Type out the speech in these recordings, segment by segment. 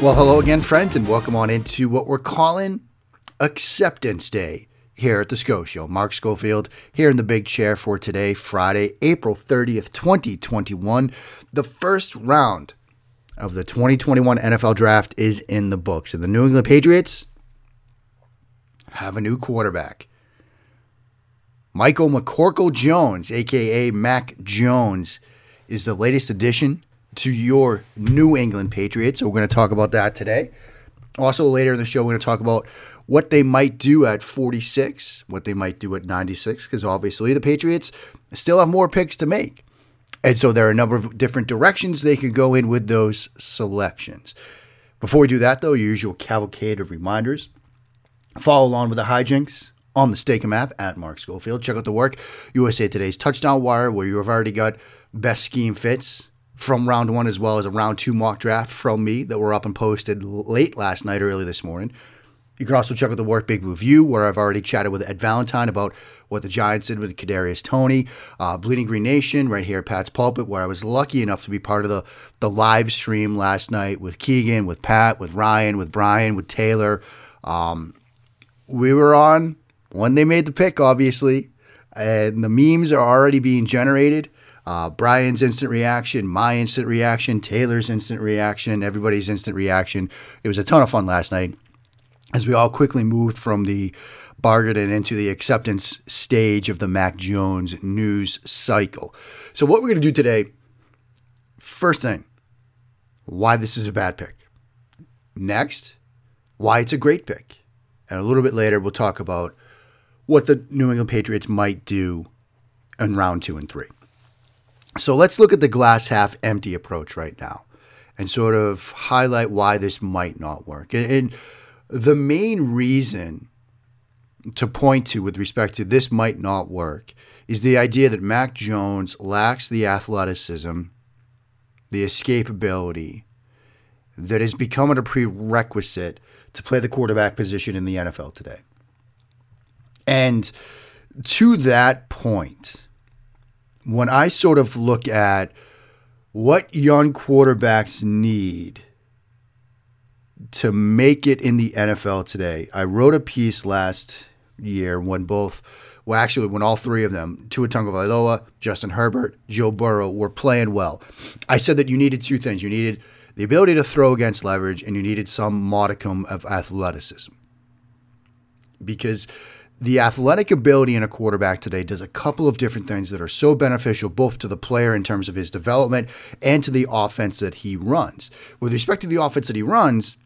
Well, hello again, friends, and welcome on into what we're calling Acceptance Day here at the Scho Show. Mark Schofield here in the big chair for today, Friday, April 30th, 2021. The first round of the 2021 NFL Draft is in the books, and the New England Patriots have a new quarterback. Michael McCorkle Jones, aka Mac Jones, is the latest addition to your New England Patriots. So we're going to talk about that today. Also, later in the show, we're going to talk about what they might do at 46, what they might do at 96, because obviously the Patriots still have more picks to make. And so there are a number of different directions they could go in with those selections. Before we do that, though, your usual cavalcade of reminders. Follow along with the hijinks on the Steakum app at Mark Schofield. Check out the work USA Today's Touchdown Wire, where you have already got best scheme fits from round one as well as a round two mock draft from me that were up and posted late last night, early this morning. You can also check out the Work Big Blue View, where I've already chatted with Ed Valentine about what the Giants did with Kadarius Toney, uh, Bleeding Green Nation, right here at Pat's Pulpit, where I was lucky enough to be part of the the live stream last night with Keegan, with Pat, with Ryan, with Brian, with Taylor. Um, we were on when they made the pick, obviously, and the memes are already being generated uh, Brian's instant reaction, my instant reaction, Taylor's instant reaction, everybody's instant reaction. It was a ton of fun last night as we all quickly moved from the bargain and into the acceptance stage of the Mac Jones news cycle. So, what we're going to do today, first thing, why this is a bad pick. Next, why it's a great pick. And a little bit later, we'll talk about what the New England Patriots might do in round two and three. So let's look at the glass half empty approach right now and sort of highlight why this might not work. And, the main reason to point to with respect to this might not work is the idea that Mac Jones lacks the athleticism, the escapability that has become a prerequisite to play the quarterback position in the NFL today. And to that point, when I sort of look at what young quarterbacks need to make it in the NFL today, I wrote a piece last year when both, well, actually, when all three of them, Tua Tagovailoa, Justin Herbert, Joe Burrow, were playing well. I said that you needed two things. You needed the ability to throw against leverage, and you needed some modicum of athleticism. Because – the athletic ability in a quarterback today does a couple of different things that are so beneficial both to the player in terms of his development and to the offense that he runs. With respect to the offense that he runs,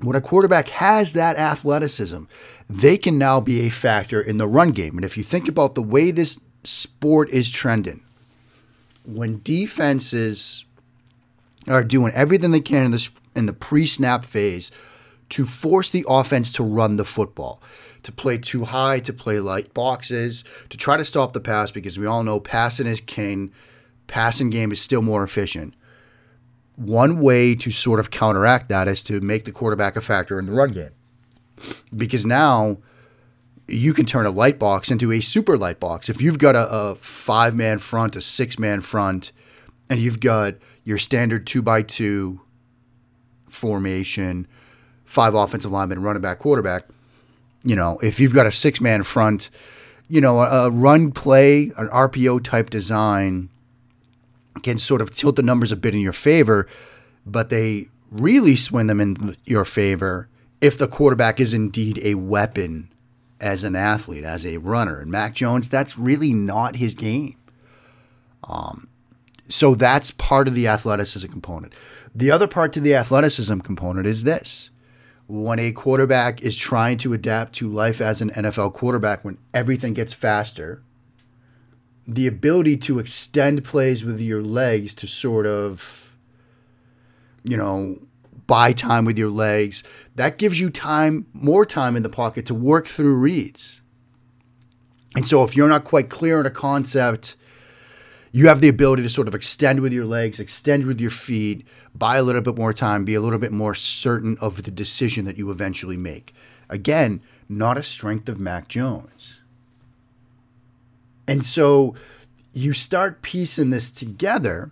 when a quarterback has that athleticism, they can now be a factor in the run game. And if you think about the way this sport is trending, when defenses are doing everything they can in the, in the pre snap phase to force the offense to run the football, to play two high, to play light boxes, to try to stop the pass because we all know passing is king. Passing game is still more efficient. One way to sort of counteract that is to make the quarterback a factor in the run game. Because now you can turn a light box into a super light box. If you've got a, a five man front, a six man front, and you've got your standard two by two formation, five offensive linemen, running back, quarterback, you know, if you've got a six man front, you know, a, a run play, an RPO type design can sort of tilt the numbers a bit in your favor, but they really swing them in your favor if the quarterback is indeed a weapon as an athlete, as a runner. And Mac Jones, that's really not his game. Um, so that's part of the athleticism component. The other part to the athleticism component is this. When a quarterback is trying to adapt to life as an NFL quarterback, when everything gets faster, the ability to extend plays with your legs to sort of, you know, buy time with your legs, that gives you time, more time in the pocket to work through reads. And so if you're not quite clear on a concept, you have the ability to sort of extend with your legs, extend with your feet, buy a little bit more time, be a little bit more certain of the decision that you eventually make. Again, not a strength of Mac Jones. And so you start piecing this together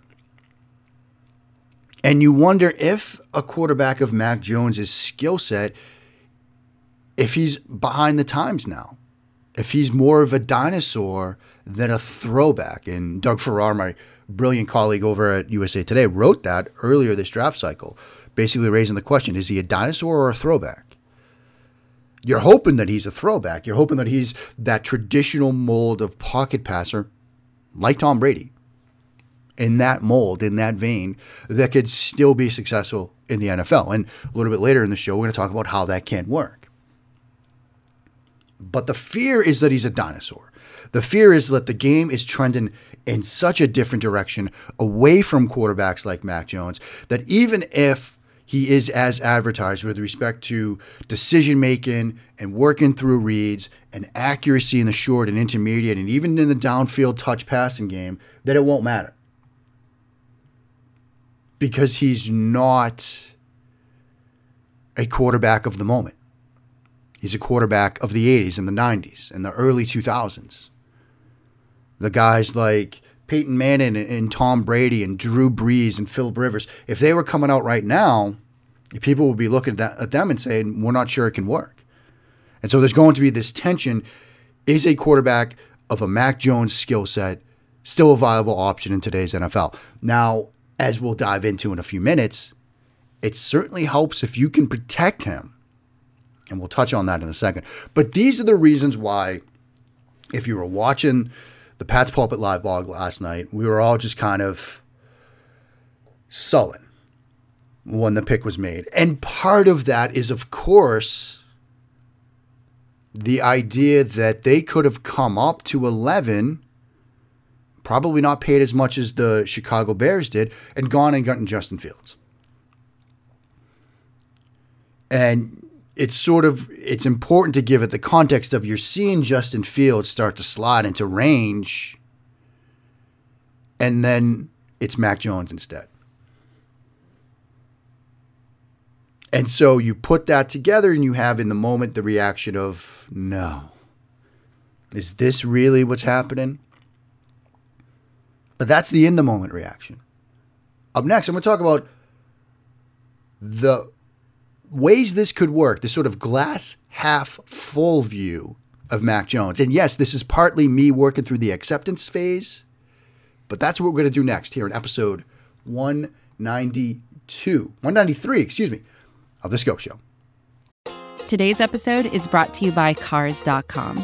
and you wonder if a quarterback of Mac Jones's skill set, if he's behind the times now, if he's more of a dinosaur than a throwback. And Doug Farrar, my brilliant colleague over at USA Today, wrote that earlier this draft cycle, basically raising the question is he a dinosaur or a throwback? You're hoping that he's a throwback. You're hoping that he's that traditional mold of pocket passer, like Tom Brady, in that mold, in that vein, that could still be successful in the NFL. And a little bit later in the show, we're going to talk about how that can work. But the fear is that he's a dinosaur. The fear is that the game is trending in such a different direction away from quarterbacks like Mac Jones that even if he is as advertised with respect to decision making and working through reads and accuracy in the short and intermediate and even in the downfield touch passing game, that it won't matter. Because he's not a quarterback of the moment. He's a quarterback of the 80s and the 90s and the early 2000s. The guys like Peyton Manning and, and Tom Brady and Drew Brees and Philip Rivers, if they were coming out right now, people would be looking at, that, at them and saying, we're not sure it can work. And so there's going to be this tension. Is a quarterback of a Mac Jones skill set still a viable option in today's NFL? Now, as we'll dive into in a few minutes, it certainly helps if you can protect him. And we'll touch on that in a second. But these are the reasons why, if you were watching the Pat's Pulpit Live blog last night, we were all just kind of sullen when the pick was made. And part of that is, of course, the idea that they could have come up to 11, probably not paid as much as the Chicago Bears did, and gone and gotten Justin Fields. And it's sort of it's important to give it the context of you're seeing Justin Fields start to slide into range, and then it's Mac Jones instead. And so you put that together and you have in the moment the reaction of, no. Is this really what's happening? But that's the in the moment reaction. Up next, I'm going to talk about the ways this could work, this sort of glass half full view of Mac Jones. And yes, this is partly me working through the acceptance phase, but that's what we're going to do next here in episode 192, 193, excuse me, of The Scho Show. Today's episode is brought to you by Cars.com.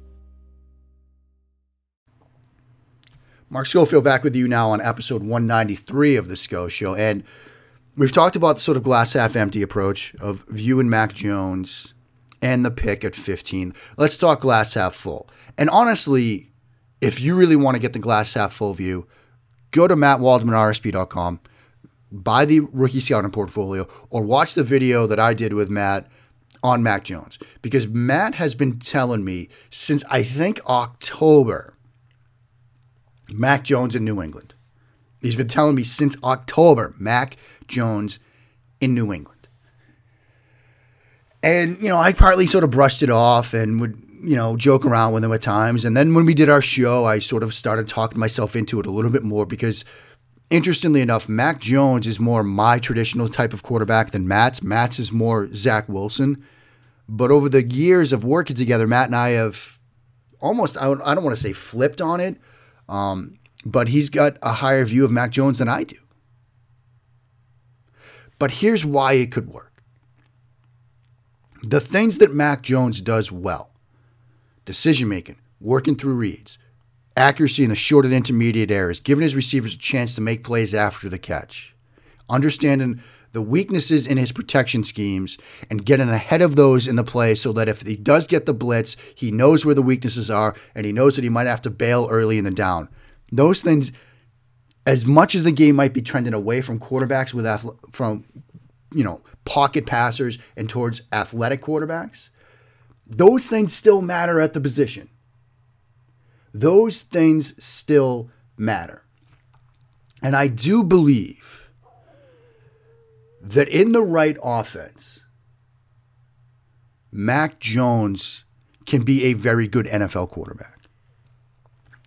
Mark Schofield back with you now on episode 193 of the Scho Show. And we've talked about the sort of glass half empty approach of View and Mac Jones and the pick at 15. Let's talk glass half full. And honestly, if you really want to get the glass half full view, go to mattwaldmanrsp.com, buy the rookie scouting portfolio, or watch the video that I did with Matt on Mac Jones. Because Matt has been telling me since I think October – Mac Jones in New England. He's been telling me since October, Mac Jones in New England. And, you know, I partly sort of brushed it off and would, you know, joke around with him at times. And then when we did our show, I sort of started talking myself into it a little bit more because, interestingly enough, Mac Jones is more my traditional type of quarterback than Matt's. Matt's is more Zach Wilson. But over the years of working together, Matt and I have almost, I don't, want to say flipped on it, um, but he's got a higher view of Mac Jones than I do. But here's why it could work the things that Mac Jones does well decision making, working through reads, accuracy in the short and intermediate areas, giving his receivers a chance to make plays after the catch, understanding the weaknesses in his protection schemes and getting ahead of those in the play so that if he does get the blitz, he knows where the weaknesses are and he knows that he might have to bail early in the down. Those things, as much as the game might be trending away from quarterbacks with from you know pocket passers and towards athletic quarterbacks, those things still matter at the position. Those things still matter. And I do believe that in the right offense, Mac Jones can be a very good NFL quarterback.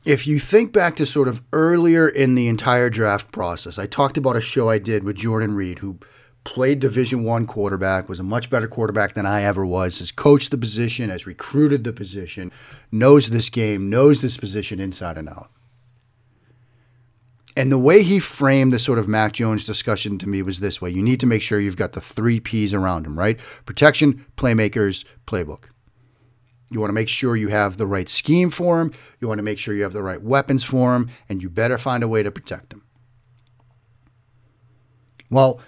If you think back to sort of earlier in the entire draft process, I talked about a show I did with Jordan Reid, who played Division One quarterback, was a much better quarterback than I ever was, has coached the position, has recruited the position, knows this game, knows this position inside and out. And the way he framed the sort of Mac Jones discussion to me was this way you need to make sure you've got the three P's around him, right? Protection, playmakers, playbook. You want to make sure you have the right scheme for him. You want to make sure you have the right weapons for him, and you better find a way to protect him. Well,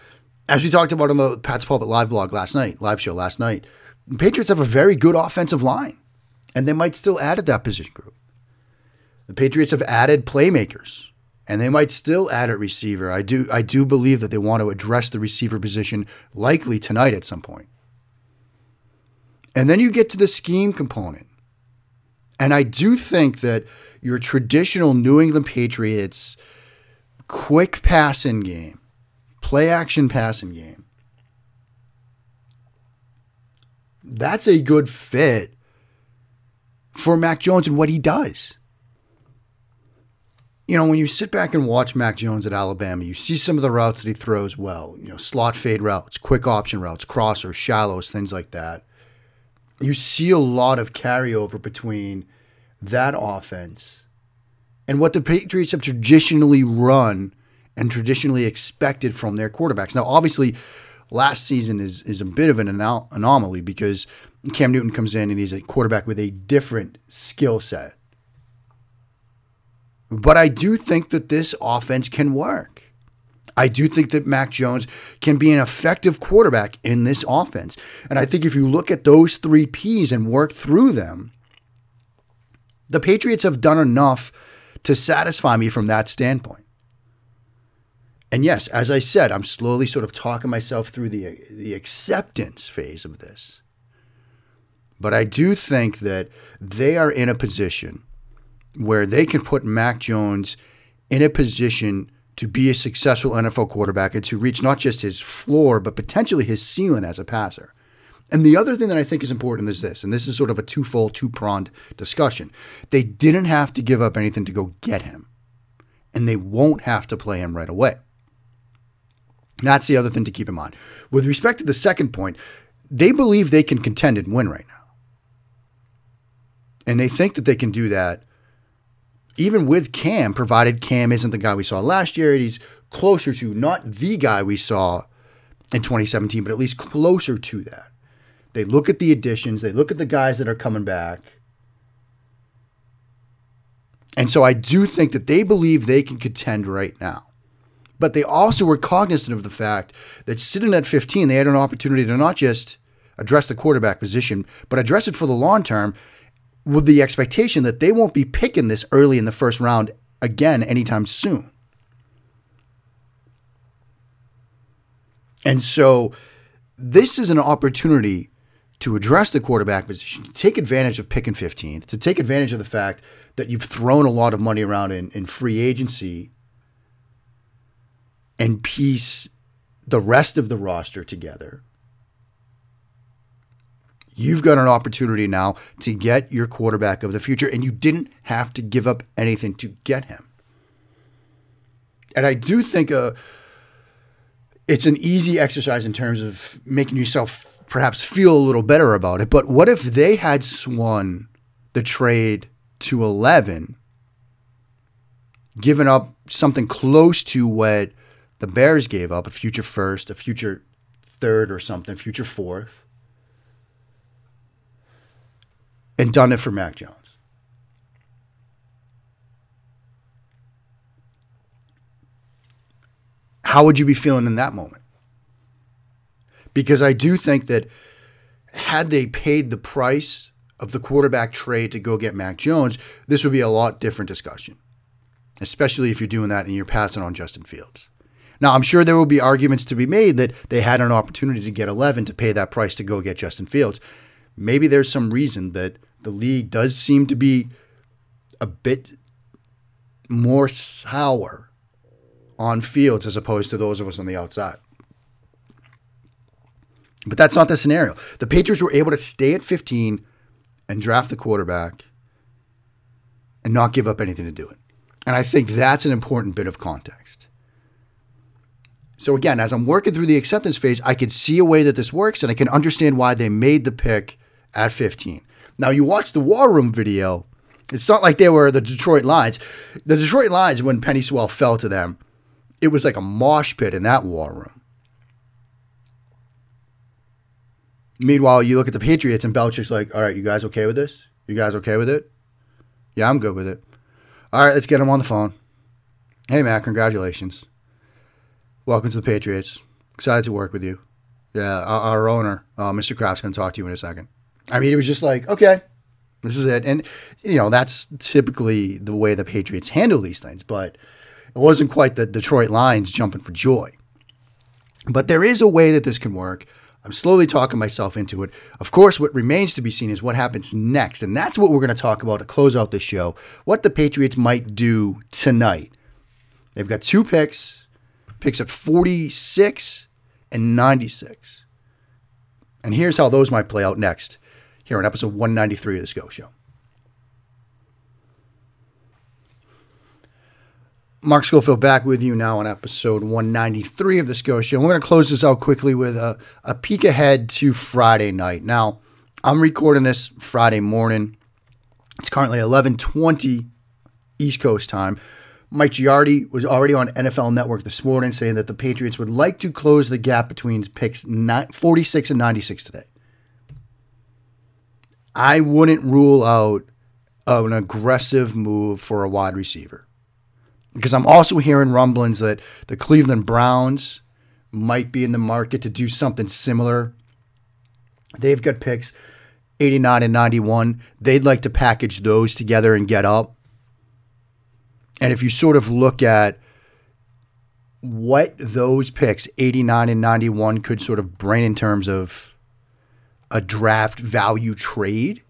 as we talked about on the Pat's Pulpit live blog last night, live show last night, the Patriots have a very good offensive line, and they might still add at that position group. The Patriots have added playmakers and they might still add a receiver. I do I do believe that they want to address the receiver position likely tonight at some point. And then you get to the scheme component. And I do think that your traditional New England Patriots quick passing game, play action passing game, that's a good fit for Mac Jones and what he does you know, when you sit back and watch Mac Jones at Alabama, you see some of the routes that he throws well, you know, slot fade routes, quick option routes, crossers, shallows, things like that. You see a lot of carryover between that offense and what the Patriots have traditionally run and traditionally expected from their quarterbacks. Now, obviously, last season is is a bit of an anom- anomaly because Cam Newton comes in and he's a quarterback with a different skill set but I do think that this offense can work. I do think that Mac Jones can be an effective quarterback in this offense. And I think if you look at those three P's and work through them, the Patriots have done enough to satisfy me from that standpoint. And yes, as I said, I'm slowly sort of talking myself through the, the acceptance phase of this. But I do think that they are in a position where they can put Mac Jones in a position to be a successful NFL quarterback and to reach not just his floor, but potentially his ceiling as a passer. And the other thing that I think is important is this, and this is sort of a twofold, two pronged discussion. They didn't have to give up anything to go get him, and they won't have to play him right away. That's the other thing to keep in mind. With respect to the second point, they believe they can contend and win right now. And they think that they can do that even with Cam, provided Cam isn't the guy we saw last year, he's closer to not the guy we saw in 2017, but at least closer to that. They look at the additions, they look at the guys that are coming back. And so I do think that they believe they can contend right now. But they also were cognizant of the fact that sitting at 15, they had an opportunity to not just address the quarterback position, but address it for the long term with the expectation that they won't be picking this early in the first round again anytime soon. And so this is an opportunity to address the quarterback position, to take advantage of picking 15th, to take advantage of the fact that you've thrown a lot of money around in, in free agency and piece the rest of the roster together, you've got an opportunity now to get your quarterback of the future, and you didn't have to give up anything to get him. And I do think uh, it's an easy exercise in terms of making yourself perhaps feel a little better about it. But what if they had swung the trade to 11, given up something close to what the Bears gave up a future first, a future third or something, future fourth, and done it for Mac Jones? How would you be feeling in that moment? Because I do think that had they paid the price of the quarterback trade to go get Mac Jones, this would be a lot different discussion, especially if you're doing that and you're passing on Justin Fields. Now, I'm sure there will be arguments to be made that they had an opportunity to get 11 to pay that price to go get Justin Fields. Maybe there's some reason that the league does seem to be a bit more sour on Fields as opposed to those of us on the outside. But that's not the scenario. The Patriots were able to stay at 15 and draft the quarterback and not give up anything to do it. And I think that's an important bit of context. So again, as I'm working through the acceptance phase, I can see a way that this works and I can understand why they made the pick at 15. Now you watch the War Room video, it's not like they were the Detroit Lions. The Detroit Lions, when Penei Sewell fell to them, it was like a mosh pit in that war room. Meanwhile, you look at the Patriots and Belichick's like, all right, you guys okay with this? You guys okay with it? Yeah, I'm good with it. All right, let's get him on the phone. Hey, Matt, congratulations. Welcome to the Patriots. Excited to work with you. Yeah, our, our owner, uh, Mr. Kraft's going to talk to you in a second. I mean, it was just like, okay, this is it. And, you know, that's typically the way the Patriots handle these things. But it wasn't quite the Detroit Lions jumping for joy. But there is a way that this can work. I'm slowly talking myself into it. Of course, what remains to be seen is what happens next. And that's what we're going to talk about to close out this show what the Patriots might do tonight. They've got two picks, picks at 46 and 96. And here's how those might play out next here on episode 193 of The Scho Show. Mark Schofield back with you now on episode 193 of the Scho Show. We're going to close this out quickly with a, a peek ahead to Friday night. Now, I'm recording this Friday morning. It's currently 11:20 East Coast time. Mike Giardi was already on NFL Network this morning saying that the Patriots would like to close the gap between picks 46 and 96 today. I wouldn't rule out an aggressive move for a wide receiver because I'm also hearing rumblings that the Cleveland Browns might be in the market to do something similar. They've got picks 89 and 91. They'd like to package those together and get up. And if you sort of look at what those picks, 89 and 91, could sort of bring in terms of a draft value trade,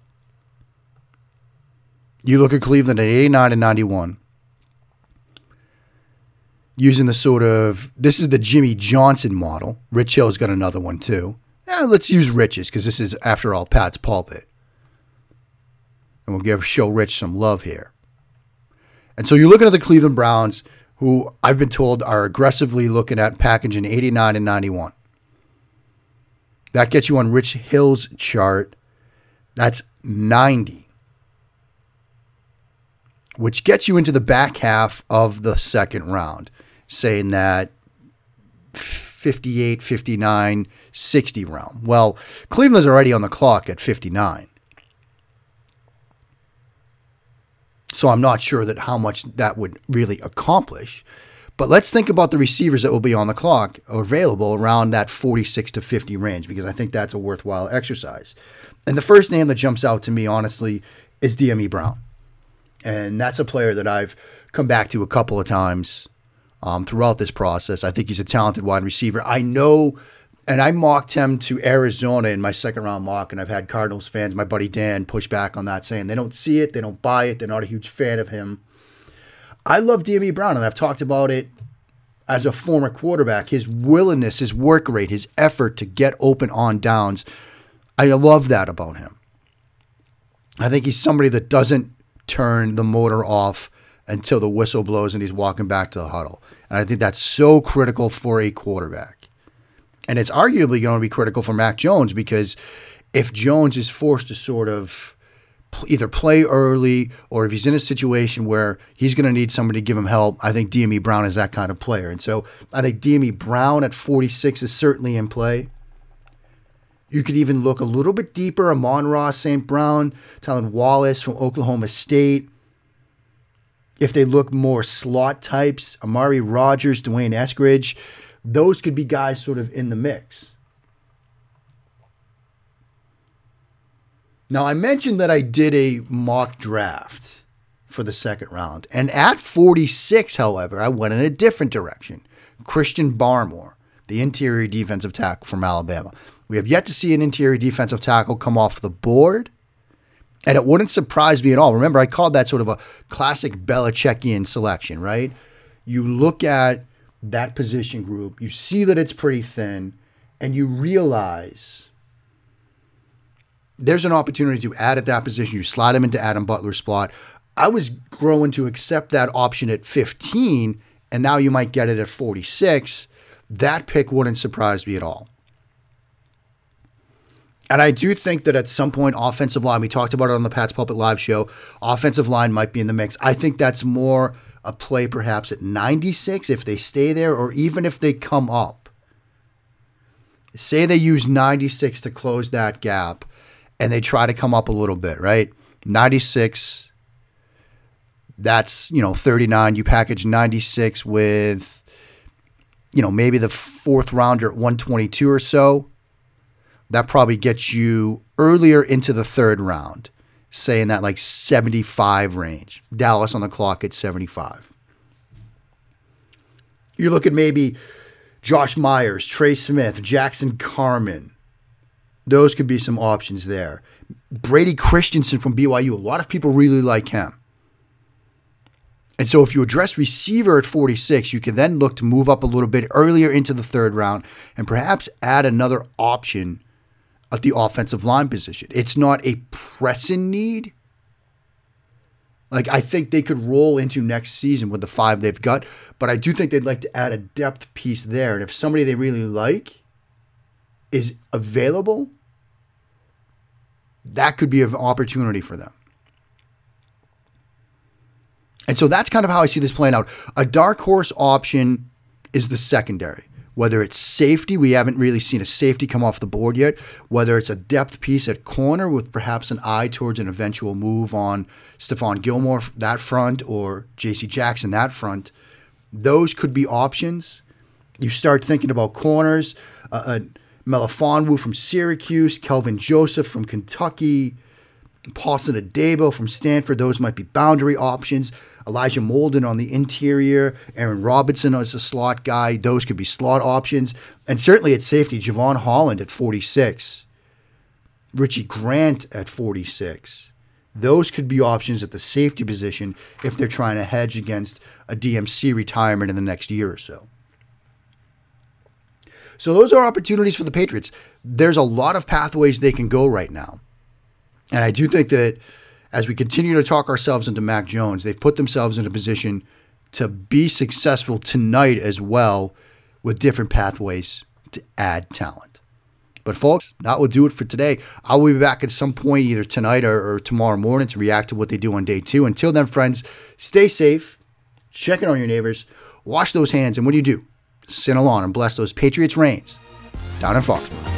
you look at Cleveland at 89 and 91 using the sort of this is the Jimmy Johnson model. Rich Hill's got another one too. Let's use Rich's because this is after all Pat's pulpit, and we'll give show Rich some love here. And so you're looking at the Cleveland Browns, who I've been told are aggressively looking at packaging 89 and 91. That gets you on Rich Hill's chart. That's 90 which gets you into the back half of the second round saying that 58, 59, 60 realm. Well, Cleveland's already on the clock at 59. So I'm not sure that how much that would really accomplish. But let's think about the receivers that will be on the clock or available around that 46 to 50 range because I think that's a worthwhile exercise. And the first name that jumps out to me, honestly, is Dyami Brown. And that's a player that I've come back to a couple of times um, throughout this process. I think he's a talented wide receiver. I know, and I mocked him to Arizona in my second round mock, and I've had Cardinals fans, my buddy Dan, push back on that, saying they don't see it, they don't buy it, they're not a huge fan of him. I love Dyami Brown, and I've talked about it as a former quarterback, his willingness, his work rate, his effort to get open on downs. I love that about him. I think he's somebody that doesn't turn the motor off until the whistle blows and he's walking back to the huddle. And I think that's so critical for a quarterback. And it's arguably going to be critical for Mac Jones because if Jones is forced to sort of either play early or if he's in a situation where he's going to need somebody to give him help, I think Dyami Brown is that kind of player. And so I think Dyami Brown at 46 is certainly in play. You could even look a little bit deeper. Amon-Ra St. Brown, Tylan Wallace from Oklahoma State. If they look more slot types, Amari Rodgers, D'Wayne Eskridge, those could be guys sort of in the mix. Now, I mentioned that I did a mock draft for the second round. And at 46, however, I went in a different direction. Christian Barmore, the interior defensive tackle from Alabama. We have yet to see an interior defensive tackle come off the board. And it wouldn't surprise me at all. Remember, I called that sort of a classic Belichickian selection, right? You look at that position group, you see that it's pretty thin, and you realize there's an opportunity to add at that position. You slide him into Adam Butler's spot. I was growing to accept that option at 15, and now you might get it at 46. That pick wouldn't surprise me at all. And I do think that at some point, offensive line, we talked about it on the Pat's Pulpit Live show, offensive line might be in the mix. I think that's more a play perhaps at 96 if they stay there or even if they come up. Say they use 96 to close that gap and they try to come up a little bit, right? 96, that's, you know, 39. You package 96 with, you know, maybe the fourth rounder at 122 or so. That probably gets you earlier into the third round, say in that like 75 range. Dallas on the clock at 75. You look at maybe Josh Myers, Trey Smith, Jackson Carman, those could be some options there. Brady Christensen from BYU, a lot of people really like him. And so if you address receiver at 46, you can then look to move up a little bit earlier into the third round and perhaps add another option at the offensive line position. It's not a pressing need. Like I think they could roll into next season with the five they've got, but I do think they'd like to add a depth piece there. And if somebody they really like is available, that could be an opportunity for them. And so that's kind of how I see this playing out. A dark horse option is the secondary. Whether it's safety, we haven't really seen a safety come off the board yet. Whether it's a depth piece at corner with perhaps an eye towards an eventual move on Stephon Gilmore that front or J.C. Jackson that front, those could be options. You start thinking about corners. Uh, uh, Melifonwu from Syracuse, Kelvin Joseph from Kentucky, Paulson Adebo from Stanford. Those might be boundary options. Elijah Molden on the interior, Aaron Robinson as a slot guy. Those could be slot options. And certainly at safety, Jevon Holland at 46, Richie Grant at 46. Those could be options at the safety position if they're trying to hedge against a DMC retirement in the next year or so. So those are opportunities for the Patriots. There's a lot of pathways they can go right now. And I do think that as we continue to talk ourselves into Mac Jones, they've put themselves in a position to be successful tonight as well with different pathways to add talent. But folks, that will do it for today. I will be back at some point either tonight or, or tomorrow morning to react to what they do on day two. Until then, friends, stay safe, check in on your neighbors, wash those hands, and what do you do? Sin along and bless those Patriots reigns down in Foxborough.